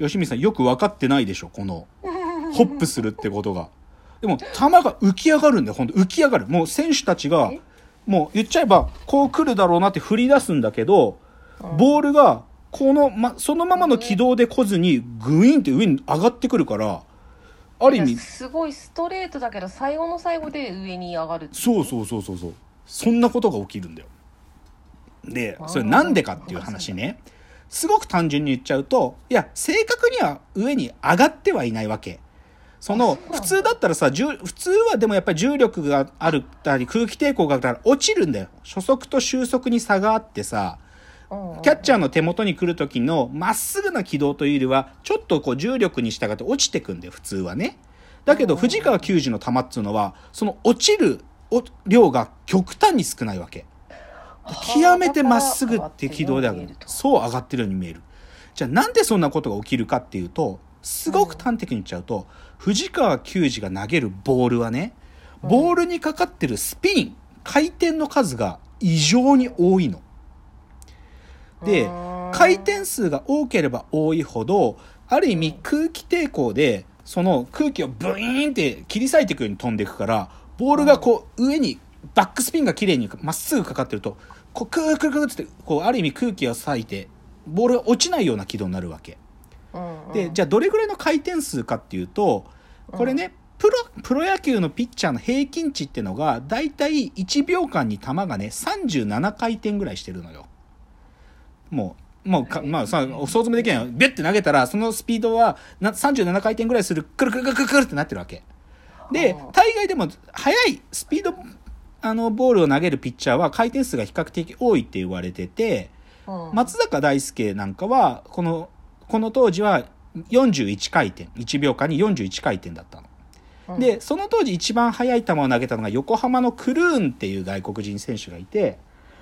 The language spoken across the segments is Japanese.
吉見さんよく分かってないでしょこのホップするってことが。でも球が浮き上がるんだよ本当浮き上がる。もう選手たちがもう言っちゃえばこう来るだろうなって振り出すんだけどボールがこの、ま、そのままの軌道で来ずにグイーンって上に上がってくるからある意味すごいストレートだけど最後の最後で上に上がるそうそうそうそうそう。そんなことが起きるんだよ。でそれなんでかっていう話ねすごく単純に言っちゃうといや正確には上に上がってはいないわけ。その普通だったらさ重普通はでもやっぱり重力があるったり空気抵抗があったら落ちるんだよ。初速と収束に差があってさキャッチャーの手元に来る時のまっすぐな軌道というよりはちょっとこう重力に従って落ちてくんだよ普通はね。だけど藤川球児の球っつうのはその落ちる量が極端に少ないわけ極めてまっすぐって軌道である。そう上がってるように見える。じゃあなんでそんなことが起きるかっていうとすごく端的に言っちゃうと、藤川球児が投げるボールはねボールにかかってるスピン回転の数が異常に多いの。で回転数が多ければ多いほどある意味空気抵抗でその空気をブイーンって切り裂いていくように飛んでいくからボールがこう上にバックスピンが綺麗にまっすぐかかってるとこうクークークーってこうある意味空気を割いてボールが落ちないような軌道になるわけ。でじゃあどれぐらいの回転数かっていうとこれね、プロプロ野球のピッチャーの平均値ってのがだいたい1秒間に球がね37回転ぐらいしてるのよ。もうもうか、まあさ、想像もできないよ。ビュッて投げたら、そのスピードはな37回転ぐらいする、くるくるくるくるってなってるわけ。で、大概でも、速いスピード、あの、ボールを投げるピッチャーは回転数が比較的多いって言われてて、松坂大輔なんかは、この、この当時は41回転、1秒間に41回転だったの。で、その当時一番速い球を投げたのが横浜のクルーンっていう外国人選手がいて、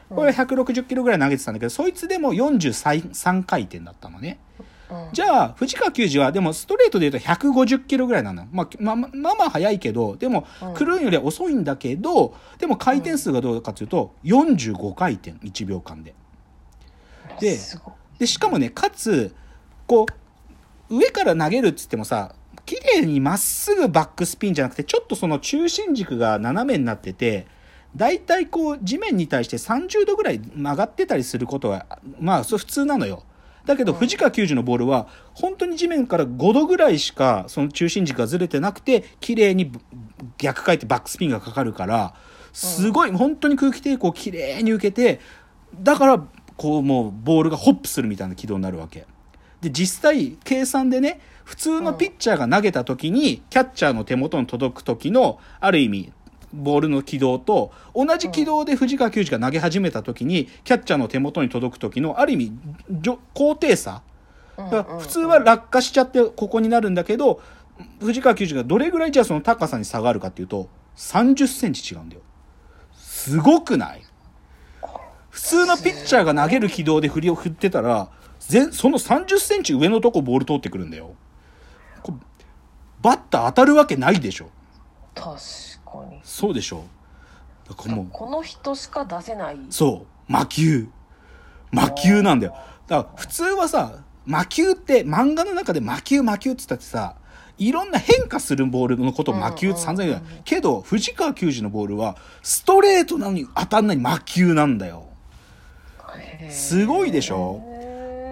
これは160キロぐらい投げてたんだけど、そいつでも43回転だったのね。じゃあ、藤川球児は、でもストレートで言うと150キロぐらいなの。まあ、まあ、まあまあ速いけど、でも、クルーンよりは遅いんだけど、でも回転数がどうかというと、45回転、1秒間で。で、で、しかもね、かつ、こう、上から投げるっつってもさ、綺麗にまっすぐバックスピンじゃなくて、ちょっとその中心軸が斜めになってて、大体こう地面に対して30度ぐらい曲がってたりすることはまあ普通なのよだけど藤川球児のボールは本当に地面から5度ぐらいしかその中心軸がずれてなくて綺麗に逆回転バックスピンがかかるからすごい本当に空気抵抗を綺麗に受けてだからこうもうボールがホップするみたいな軌道になるわけ。で実際計算でね普通のピッチャーが投げた時にキャッチャーの手元に届く時のある意味ボールの軌道と同じ軌道で藤川球児が投げ始めた時にキャッチャーの手元に届く時のある意味高低差。普通は落下しちゃってここになるんだけど藤川球児がどれぐらいじゃあその高さに差があるかっていうと30センチ違うんだよ。すごくない？普通のピッチャーが投げる軌道で振りを振ってたらその30センチ上のとこボール通ってくるんだよ。バッター当たるわけないでしょ。確かに。そうでしょ。だからもう。この人しか出せない。そう。魔球。魔球なんだよ。だから普通はさ魔球って漫画の中で魔球魔球って言ったってさいろんな変化するボールのことを魔球って散々言う,、けど藤川球児のボールはストレートなのに当たんない魔球なんだよ。すごいでしょ。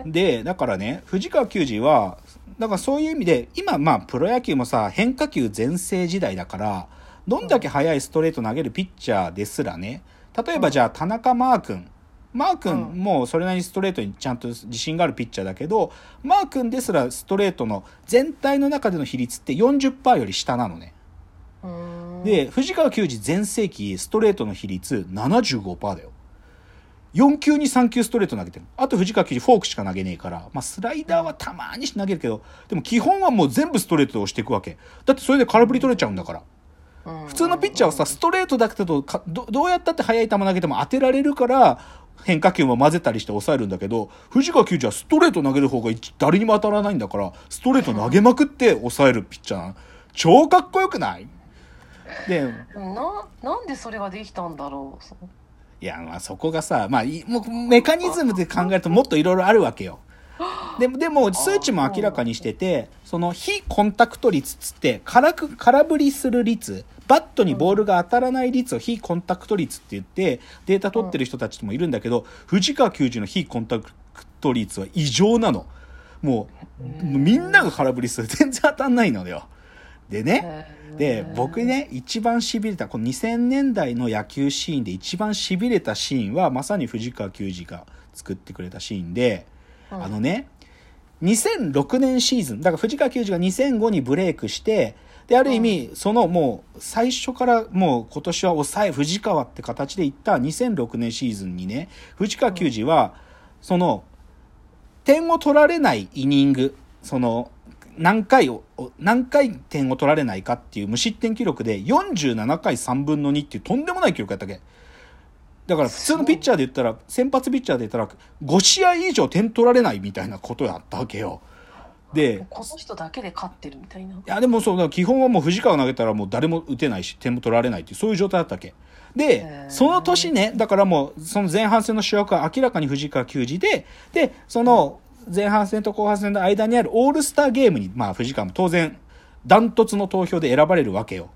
でだからね藤川球児はだからそういう意味で今まあプロ野球もさ変化球全盛時代だからどんだけ速いストレート投げるピッチャーですらね、例えばじゃあ田中マー君、マー君もそれなりにストレートにちゃんと自信があるピッチャーだけど、マー君ですらストレートの全体の中での比率って40%より下なのね。で、藤川球児全盛期ストレートの比率75%だよ。4球に3球ストレート投げてる。あと藤川球児フォークしか投げねえから、まあスライダーはたまに投げるけど、でも基本はもう全部ストレートで押していくわけ。だってそれで空振り取れちゃうんだから。普通のピッチャーはさ、ストレートだけどど、どうやったって速い球投げても当てられるから、変化球も混ぜたりして抑えるんだけど、藤川球児はストレート投げる方が誰にも当たらないんだから、ストレート投げまくって抑えるピッチャー超かっこよくない？で、な、なんでそれができたんだろう。いや、まあそこがさ、まあ、もうメカニズムで考えるともっといろいろあるわけよ。でもでも数値も明らかにしててその非コンタクト率っつって空く空振りする率バットにボールが当たらない率を非コンタクト率って言ってデータ取ってる人たちもいるんだけど藤川球児の非コンタクト率は異常なの。もうみんなが空振りする。全然当たんないのよ。でねで僕ね一番しびれたこの2000年代の野球シーンで一番しびれたシーンはまさに藤川球児が作ってくれたシーンで、うん。あのね2006年シーズンだから藤川球児が2005にブレイクしてである意味そのもう最初からもう今年は抑え藤川って形でいった2006年シーズンにね藤川球児はその点を取られないイニングその何回を何回点を取られないかっていう無失点記録で47回3分の2っていうとんでもない記録やったっけだから普通のピッチャーで言ったら先発ピッチャーで言ったら5試合以上点取られないみたいなことやったわけよ。でこの人だけで勝ってるみたいな。いやでもそう基本はもう藤川投げたらもう誰も打てないし点も取られないっていうそういう状態だったわけ。でその年ねだからもうその前半戦の主役は明らかに藤川球児ででその前半戦と後半戦の間にあるオールスターゲームにまあ藤川も当然ダントツの投票で選ばれるわけよ。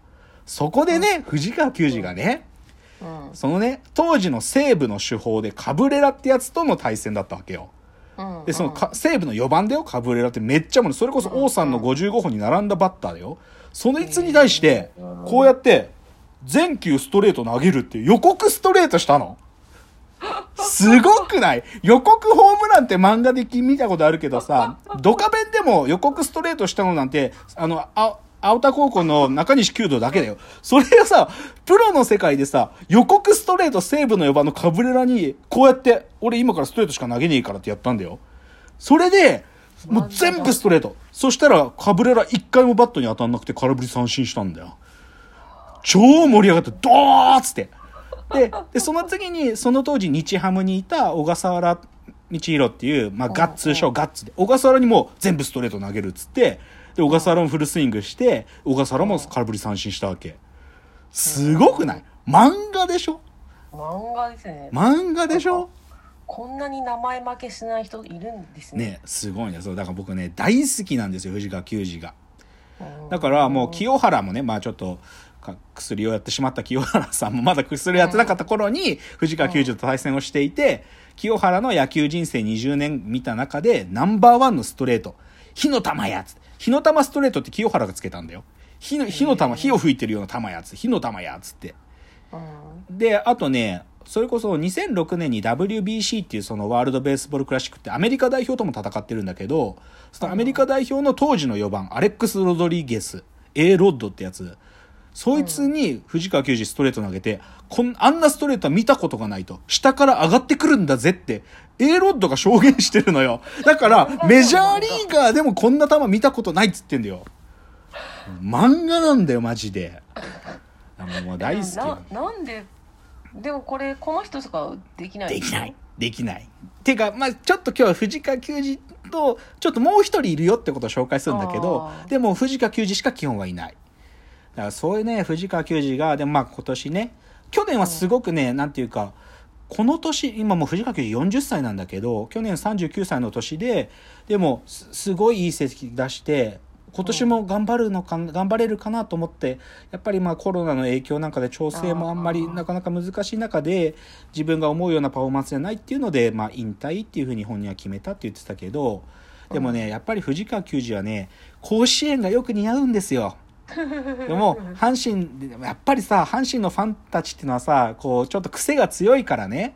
そこでね藤川球児がねうん。そのね当時の西武の主砲でカブレラってやつとの対戦だったわけよ。うん。でそのか西武の4番だよカブレラって。めっちゃもうそれこそ王さんの55本に並んだバッターだよ。そのいつに対してこうやって全球ストレート投げるっていう予告ストレートしたの。すごくない？予告ホームランって漫画で見たことあるけどさドカベンでも予告ストレートしたのなんてあのあ青田高校の中西弓道だけだよ。それがさ、プロの世界でさ、予告ストレート西武の4番のカブレラに、こうやって、俺今からストレートしか投げねえからってやったんだよ。それで、もう全部ストレート。そしたら、カブレラ一回もバットに当たんなくて空振り三振したんだよ。超盛り上がって、ドーッつって。で、で、その次に、その当時日ハムにいた小笠原道弘っていう、まあ、ガッツ、通称ガッツで、小笠原にも全部ストレート投げるっつって、で、小笠原もフルスイングして、小笠原も空振り三振したわけ。すごくない？漫画でしょ？漫画ですね。漫画でしょ？こんなに名前負けしない人いるんですね。ね、すごいね。そう、だから僕ね、大好きなんですよ、藤川球児が。うんだからもう清原もね、まあちょっとか薬をやってしまった清原さんもまだ薬をやってなかった頃に藤川球児と対戦をしていて、清原の野球人生20年見た中でナンバーワンのストレート、火の玉やつ。火の玉ストレートって清原がつけたんだよ。火の、火の玉、火を吹いてるような玉やつ。火の玉やつって。うんで、あとね、それこそ2006年に WBC っていうそのワールドベースボールクラシックってアメリカ代表とも戦ってるんだけど、そのアメリカ代表の当時の4番、アレックス・ロドリゲス、A ロッドってやつ、そいつに藤川球児ストレート投げて、こん、あんなストレートは見たことがないと。下から上がってくるんだぜって、A ロッドが証言してるのよ。だから、メジャーリーガーでもこんな球見たことないっつってんだよ。漫画なんだよ、マジで。あもう大好き。ななんででもこれこの人しかできないできない。できない。ていうか、まあちょっと今日は藤川球児と、ちょっともう一人いるよってことを紹介するんだけどでも藤川球児しか基本はいない。だからそういうね、藤川球児が、でもまあ今年ね、去年はすごくね、なんていうか、この年、今もう藤川球児40歳なんだけど、去年39歳の年で、でもすすごいいい成績出して、今年も頑張るのか、頑張れるかなと思って、やっぱりまあコロナの影響なんかで調整もあんまりなかなか難しい中で、自分が思うようなパフォーマンスじゃないっていうので、まあ引退っていうふうに本人は決めたって言ってたけど、でもね、やっぱり藤川球児はね、甲子園がよく似合うんですよ。でも、阪神で、やっぱりさ、阪神のファンたちっていうのはさ、こう、ちょっと癖が強いからね、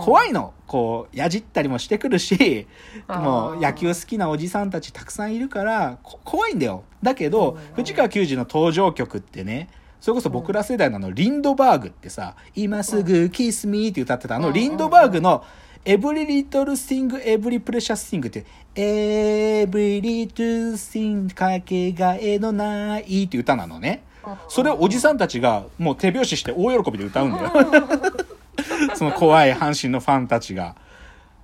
怖いの。こう、やじったりもしてくるし、もう野球好きなおじさんたちたくさんいるから、こ怖いんだよ。だけどうん、藤川球児の登場曲ってね、それこそ僕ら世代のあの、リンドバーグってさ、今すぐキスミーって歌ってたあの、リンドバーグの、Every little thing, every precious thing って、Every little thing かけがえのないって歌なのね。それをおじさんたちがもう手拍子して大喜びで歌うんだよ。その怖い阪神のファンたちが。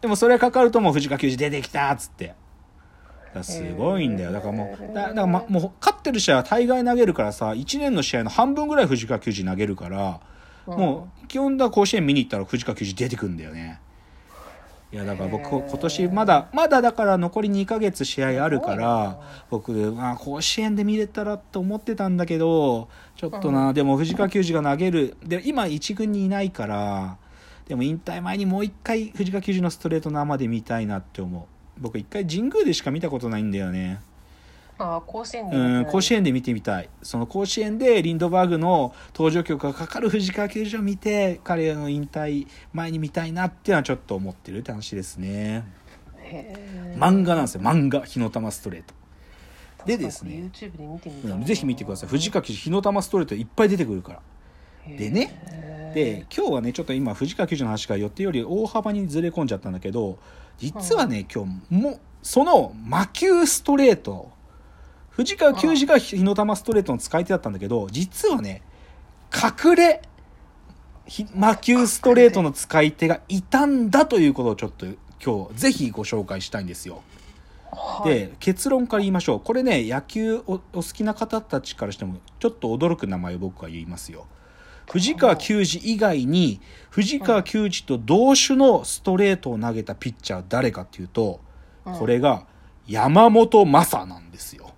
でもそれかかるともう藤川球児出てきたっつって。すごいんだよ。だからもう、だだからま、もう勝ってる試合は大概投げるからさ、1年の試合の半分ぐらい藤川球児投げるから、もう基本だ甲子園見に行ったら藤川球児出てくんだよね。いやだから僕今年まだまだだから残り2ヶ月試合あるから僕、まあ、甲子園で見れたらと思ってたんだけどちょっとな、でも藤川球児が投げる。で今1軍にいないからでも引退前にもう一回藤川球児のストレート生で見たいなって思う。僕一回神宮でしか見たことないんだよねあ甲子園でうん甲子園で見てみたい。その甲子園でリンドバーグの登場曲がかかる藤川球児を見て彼の引退前に見たいなっていうのはちょっと思ってるって話ですね。漫画なんですよ漫画。火の玉ストレート。でですね。YouTube で見てみたいな。ぜひ見てください。藤川球児火の玉ストレートいっぱい出てくるから。でね。で今日はねちょっと今藤川球児の話が予定より大幅にずれ込んじゃったんだけど実はね、今日もその魔球ストレート藤川球児が火の玉ストレートの使い手だったんだけど実はね隠れひ魔球ストレートの使い手がいたんだということをちょっと今日ぜひご紹介したいんですよ。はい。で結論から言いましょう。これね野球おお好きな方たちからしてもちょっと驚く名前を僕は言いますよ。藤川球児以外に藤川球児と同種のストレートを投げたピッチャーは誰かっていうとこれが山本昌なんですよ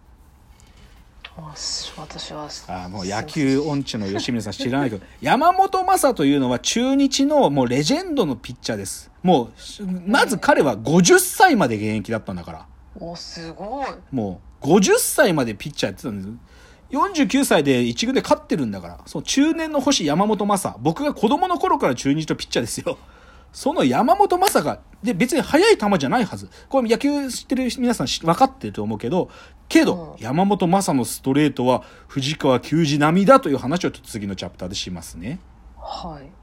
私は。あもう野球音痴の吉村さん知らないけど 山本昌というのは中日のもうレジェンドのピッチャーです。もうまず彼は50歳まで現役だったんだから。おすごい。もう50歳までピッチャーやってたんです。49歳で一軍で勝ってるんだから。その中年の星山本昌。僕が子供の頃から中日のピッチャーですよ。その山本昌がで別に速い球じゃないはず。これ野球知ってる皆さん知分かってると思うけどけど、うん。山本昌のストレートは藤川球児並みだという話をちょっと次のチャプターでしますね。はい